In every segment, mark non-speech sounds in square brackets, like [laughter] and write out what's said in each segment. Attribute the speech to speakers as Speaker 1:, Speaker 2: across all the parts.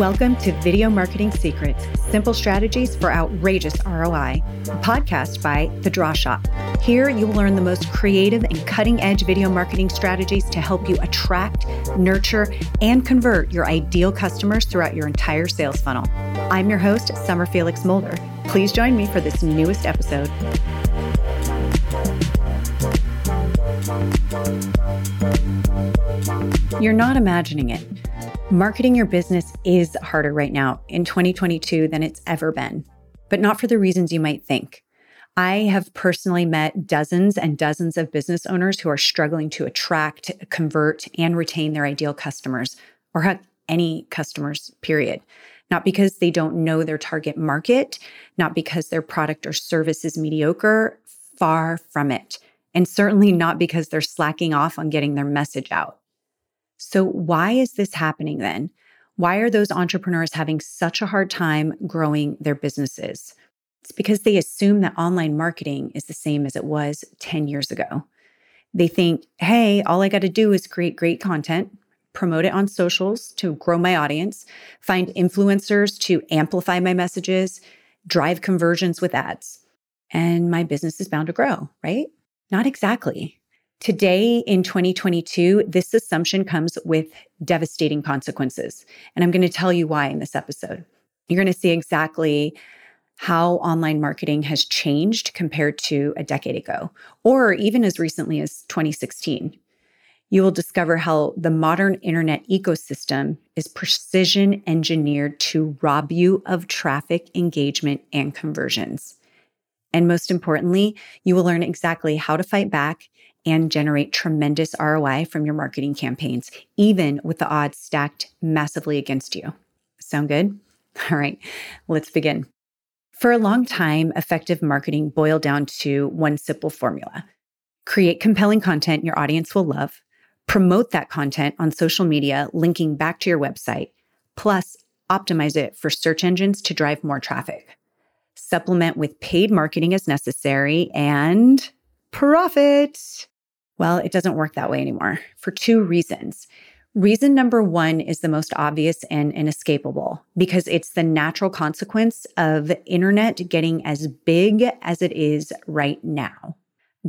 Speaker 1: Welcome to Video Marketing Secrets Simple Strategies for Outrageous ROI, a podcast by The Draw Shop. Here, you will learn the most creative and cutting edge video marketing strategies to help you attract, nurture, and convert your ideal customers throughout your entire sales funnel. I'm your host, Summer Felix Mulder. Please join me for this newest episode. You're not imagining it. Marketing your business is harder right now in 2022 than it's ever been, but not for the reasons you might think. I have personally met dozens and dozens of business owners who are struggling to attract, convert, and retain their ideal customers, or have any customers, period. Not because they don't know their target market, not because their product or service is mediocre, far from it. And certainly not because they're slacking off on getting their message out. So, why is this happening then? Why are those entrepreneurs having such a hard time growing their businesses? It's because they assume that online marketing is the same as it was 10 years ago. They think, hey, all I got to do is create great content, promote it on socials to grow my audience, find influencers to amplify my messages, drive conversions with ads, and my business is bound to grow, right? Not exactly. Today in 2022, this assumption comes with devastating consequences. And I'm going to tell you why in this episode. You're going to see exactly how online marketing has changed compared to a decade ago, or even as recently as 2016. You will discover how the modern internet ecosystem is precision engineered to rob you of traffic engagement and conversions. And most importantly, you will learn exactly how to fight back and generate tremendous ROI from your marketing campaigns, even with the odds stacked massively against you. Sound good? [laughs] All right, let's begin. For a long time, effective marketing boiled down to one simple formula create compelling content your audience will love, promote that content on social media, linking back to your website, plus optimize it for search engines to drive more traffic. Supplement with paid marketing as necessary and profit. Well, it doesn't work that way anymore for two reasons. Reason number one is the most obvious and inescapable because it's the natural consequence of internet getting as big as it is right now.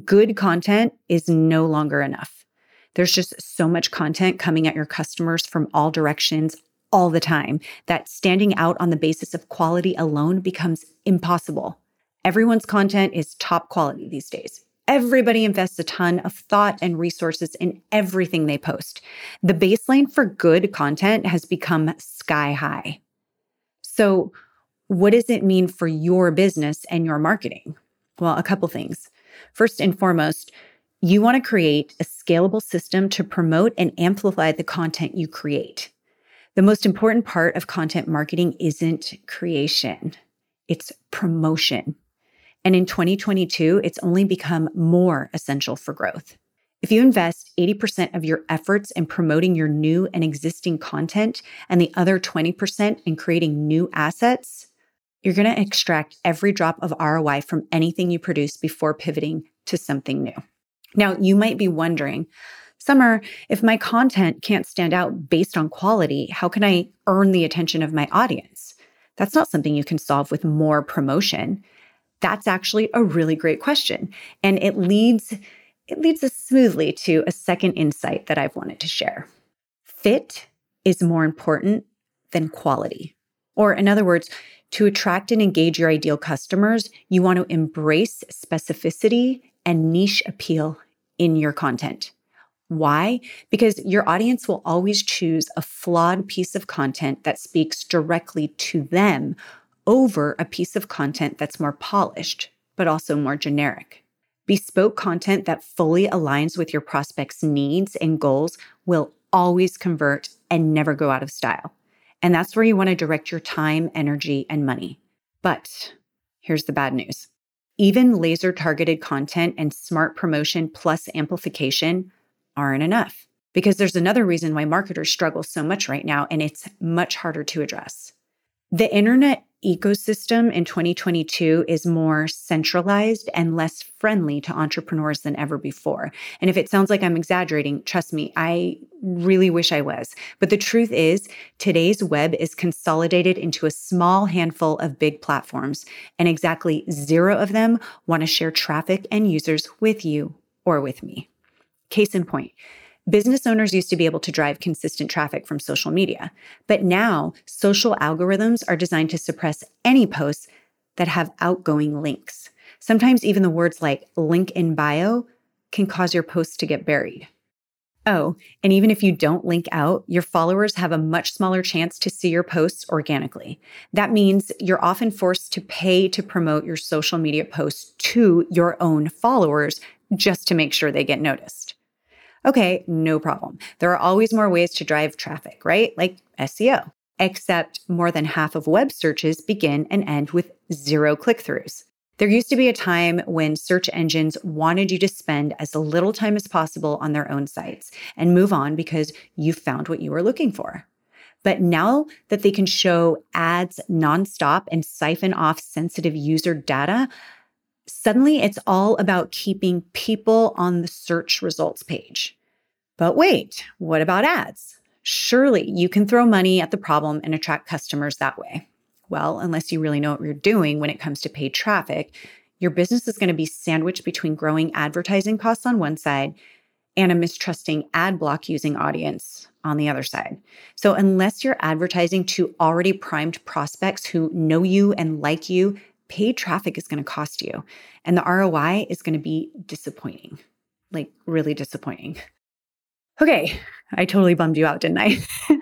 Speaker 1: Good content is no longer enough. There's just so much content coming at your customers from all directions all the time that standing out on the basis of quality alone becomes impossible. Everyone's content is top quality these days. Everybody invests a ton of thought and resources in everything they post. The baseline for good content has become sky high. So, what does it mean for your business and your marketing? Well, a couple things. First and foremost, you want to create a scalable system to promote and amplify the content you create. The most important part of content marketing isn't creation, it's promotion. And in 2022, it's only become more essential for growth. If you invest 80% of your efforts in promoting your new and existing content and the other 20% in creating new assets, you're going to extract every drop of ROI from anything you produce before pivoting to something new. Now, you might be wondering, Summer, if my content can't stand out based on quality, how can I earn the attention of my audience? That's not something you can solve with more promotion. That's actually a really great question. And it leads it leads us smoothly to a second insight that I've wanted to share. Fit is more important than quality. Or in other words, to attract and engage your ideal customers, you want to embrace specificity and niche appeal in your content. Why? Because your audience will always choose a flawed piece of content that speaks directly to them over a piece of content that's more polished, but also more generic. Bespoke content that fully aligns with your prospect's needs and goals will always convert and never go out of style. And that's where you want to direct your time, energy, and money. But here's the bad news even laser targeted content and smart promotion plus amplification aren't enough because there's another reason why marketers struggle so much right now, and it's much harder to address. The internet ecosystem in 2022 is more centralized and less friendly to entrepreneurs than ever before. And if it sounds like I'm exaggerating, trust me, I really wish I was. But the truth is, today's web is consolidated into a small handful of big platforms, and exactly zero of them want to share traffic and users with you or with me. Case in point, Business owners used to be able to drive consistent traffic from social media, but now social algorithms are designed to suppress any posts that have outgoing links. Sometimes even the words like link in bio can cause your posts to get buried. Oh, and even if you don't link out, your followers have a much smaller chance to see your posts organically. That means you're often forced to pay to promote your social media posts to your own followers just to make sure they get noticed. Okay, no problem. There are always more ways to drive traffic, right? Like SEO. Except more than half of web searches begin and end with zero click throughs. There used to be a time when search engines wanted you to spend as little time as possible on their own sites and move on because you found what you were looking for. But now that they can show ads nonstop and siphon off sensitive user data, suddenly it's all about keeping people on the search results page. But wait, what about ads? Surely you can throw money at the problem and attract customers that way. Well, unless you really know what you're doing when it comes to paid traffic, your business is going to be sandwiched between growing advertising costs on one side and a mistrusting ad block using audience on the other side. So, unless you're advertising to already primed prospects who know you and like you, paid traffic is going to cost you. And the ROI is going to be disappointing, like really disappointing. Okay, I totally bummed you out, didn't I? [laughs]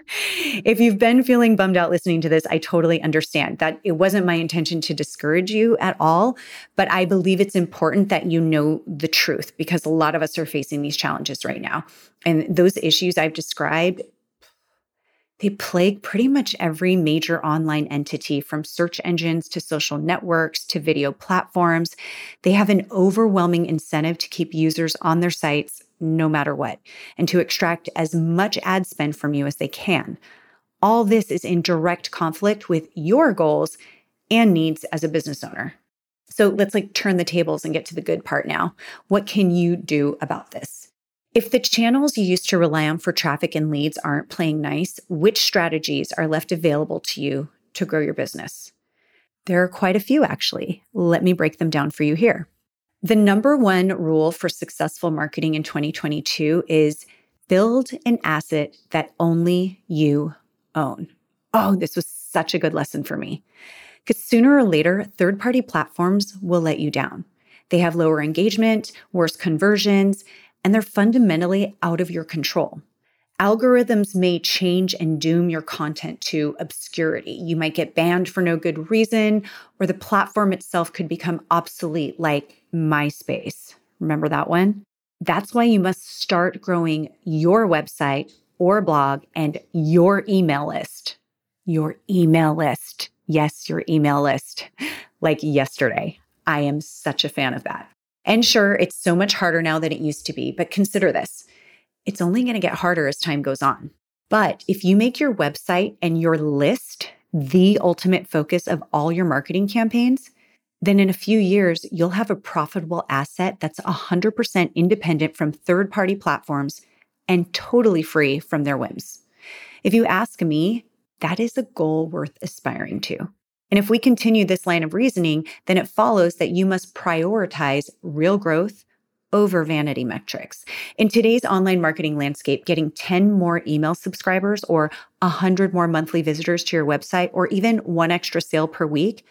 Speaker 1: if you've been feeling bummed out listening to this, I totally understand that it wasn't my intention to discourage you at all. But I believe it's important that you know the truth because a lot of us are facing these challenges right now. And those issues I've described they plague pretty much every major online entity from search engines to social networks to video platforms. They have an overwhelming incentive to keep users on their sites no matter what and to extract as much ad spend from you as they can. All this is in direct conflict with your goals and needs as a business owner. So let's like turn the tables and get to the good part now. What can you do about this? If the channels you used to rely on for traffic and leads aren't playing nice, which strategies are left available to you to grow your business? There are quite a few, actually. Let me break them down for you here. The number one rule for successful marketing in 2022 is build an asset that only you own. Oh, this was such a good lesson for me. Because sooner or later, third party platforms will let you down. They have lower engagement, worse conversions, and they're fundamentally out of your control. Algorithms may change and doom your content to obscurity. You might get banned for no good reason, or the platform itself could become obsolete, like MySpace. Remember that one? That's why you must start growing your website or blog and your email list. Your email list. Yes, your email list. Like yesterday. I am such a fan of that. And sure, it's so much harder now than it used to be, but consider this it's only going to get harder as time goes on. But if you make your website and your list the ultimate focus of all your marketing campaigns, then in a few years, you'll have a profitable asset that's 100% independent from third party platforms and totally free from their whims. If you ask me, that is a goal worth aspiring to. And if we continue this line of reasoning, then it follows that you must prioritize real growth over vanity metrics. In today's online marketing landscape, getting 10 more email subscribers or 100 more monthly visitors to your website or even one extra sale per week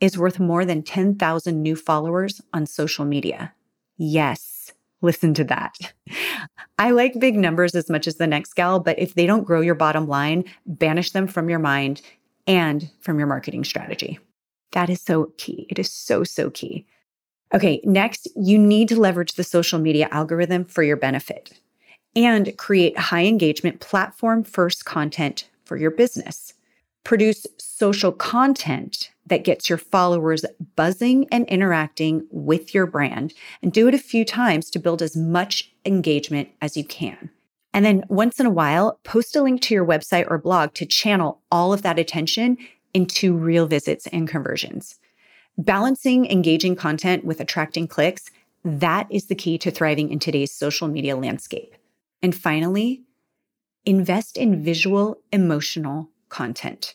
Speaker 1: is worth more than 10,000 new followers on social media. Yes, listen to that. I like big numbers as much as the next gal, but if they don't grow your bottom line, banish them from your mind and from your marketing strategy. That is so key. It is so, so key. Okay, next, you need to leverage the social media algorithm for your benefit and create high engagement platform first content for your business. Produce social content that gets your followers buzzing and interacting with your brand, and do it a few times to build as much engagement as you can. And then once in a while, post a link to your website or blog to channel all of that attention into real visits and conversions. Balancing engaging content with attracting clicks, that is the key to thriving in today's social media landscape. And finally, invest in visual, emotional content.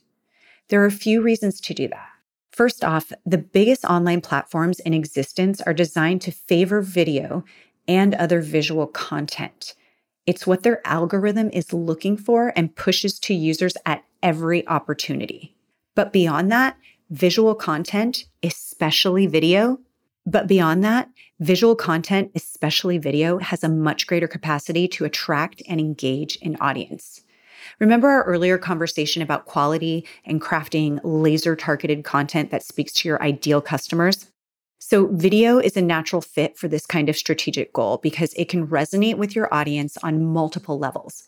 Speaker 1: There are a few reasons to do that. First off, the biggest online platforms in existence are designed to favor video and other visual content. It's what their algorithm is looking for and pushes to users at every opportunity. But beyond that, visual content, especially video, but beyond that, visual content, especially video, has a much greater capacity to attract and engage an audience. Remember our earlier conversation about quality and crafting laser targeted content that speaks to your ideal customers? So, video is a natural fit for this kind of strategic goal because it can resonate with your audience on multiple levels.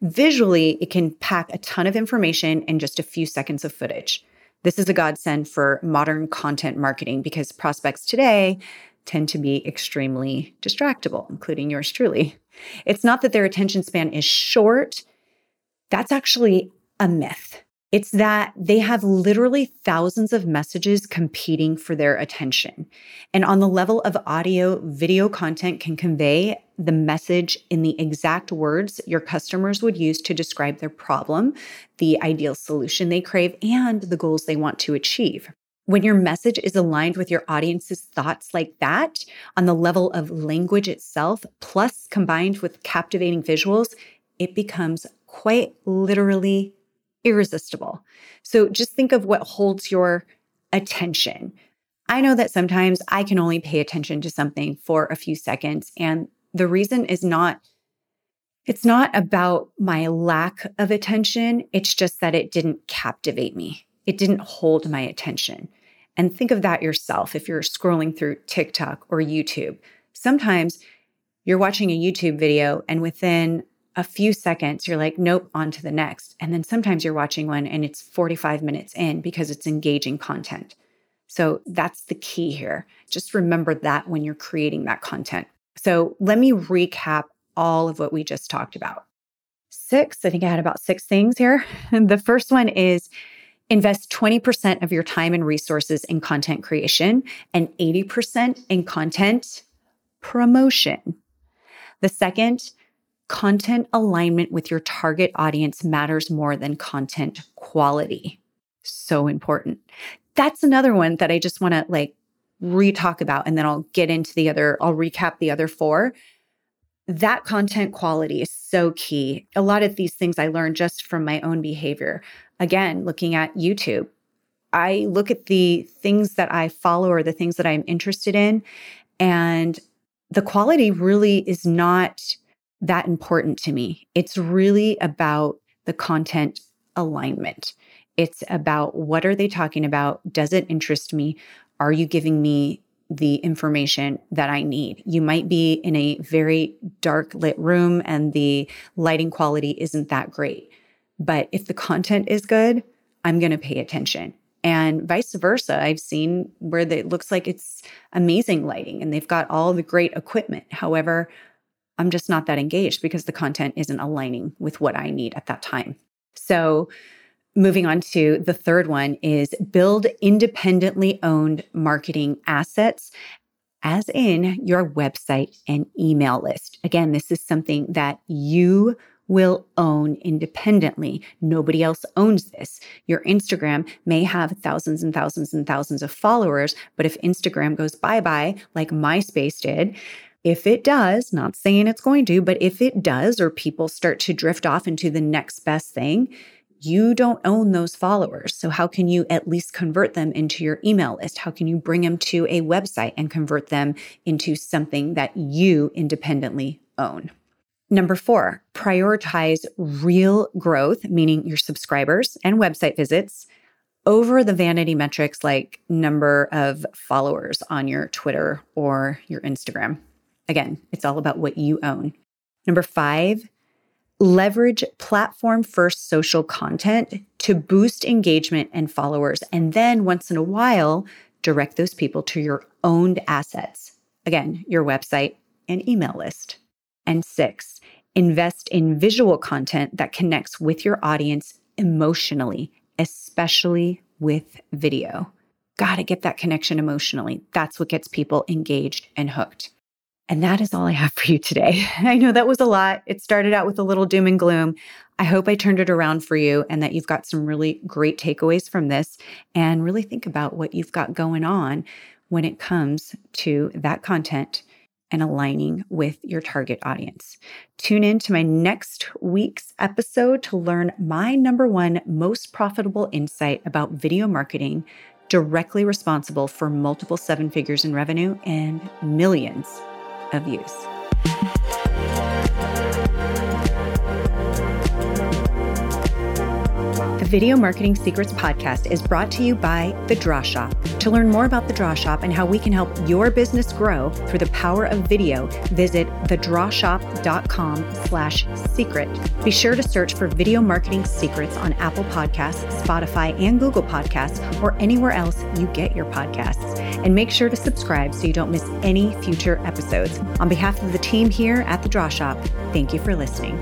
Speaker 1: Visually, it can pack a ton of information in just a few seconds of footage. This is a godsend for modern content marketing because prospects today tend to be extremely distractible, including yours truly. It's not that their attention span is short, that's actually a myth. It's that they have literally thousands of messages competing for their attention. And on the level of audio, video content can convey the message in the exact words your customers would use to describe their problem, the ideal solution they crave, and the goals they want to achieve. When your message is aligned with your audience's thoughts like that, on the level of language itself, plus combined with captivating visuals, it becomes quite literally irresistible. So just think of what holds your attention. I know that sometimes I can only pay attention to something for a few seconds. And the reason is not, it's not about my lack of attention. It's just that it didn't captivate me, it didn't hold my attention. And think of that yourself if you're scrolling through TikTok or YouTube. Sometimes you're watching a YouTube video and within a few seconds, you're like, nope, on to the next. And then sometimes you're watching one and it's 45 minutes in because it's engaging content. So that's the key here. Just remember that when you're creating that content. So let me recap all of what we just talked about. Six, I think I had about six things here. [laughs] the first one is invest 20% of your time and resources in content creation and 80% in content promotion. The second, content alignment with your target audience matters more than content quality. So important. That's another one that I just want to like re-talk about and then I'll get into the other I'll recap the other four. That content quality is so key. A lot of these things I learned just from my own behavior. Again, looking at YouTube. I look at the things that I follow or the things that I'm interested in and the quality really is not that important to me. It's really about the content alignment. It's about what are they talking about? Does it interest me? Are you giving me the information that I need? You might be in a very dark lit room and the lighting quality isn't that great. But if the content is good, I'm going to pay attention. And vice versa, I've seen where it looks like it's amazing lighting and they've got all the great equipment. However, I'm just not that engaged because the content isn't aligning with what I need at that time. So, moving on to the third one is build independently owned marketing assets, as in your website and email list. Again, this is something that you will own independently. Nobody else owns this. Your Instagram may have thousands and thousands and thousands of followers, but if Instagram goes bye bye, like MySpace did, if it does, not saying it's going to, but if it does, or people start to drift off into the next best thing, you don't own those followers. So, how can you at least convert them into your email list? How can you bring them to a website and convert them into something that you independently own? Number four, prioritize real growth, meaning your subscribers and website visits, over the vanity metrics like number of followers on your Twitter or your Instagram. Again, it's all about what you own. Number five, leverage platform first social content to boost engagement and followers. And then once in a while, direct those people to your owned assets. Again, your website and email list. And six, invest in visual content that connects with your audience emotionally, especially with video. Got to get that connection emotionally. That's what gets people engaged and hooked. And that is all I have for you today. [laughs] I know that was a lot. It started out with a little doom and gloom. I hope I turned it around for you and that you've got some really great takeaways from this and really think about what you've got going on when it comes to that content and aligning with your target audience. Tune in to my next week's episode to learn my number one most profitable insight about video marketing directly responsible for multiple seven figures in revenue and millions of views. The Video Marketing Secrets podcast is brought to you by The Draw Shop. To learn more about The Draw Shop and how we can help your business grow through the power of video, visit thedrawshop.com slash secret. Be sure to search for Video Marketing Secrets on Apple Podcasts, Spotify, and Google Podcasts, or anywhere else you get your podcasts. And make sure to subscribe so you don't miss any future episodes. On behalf of the team here at The Draw Shop, thank you for listening.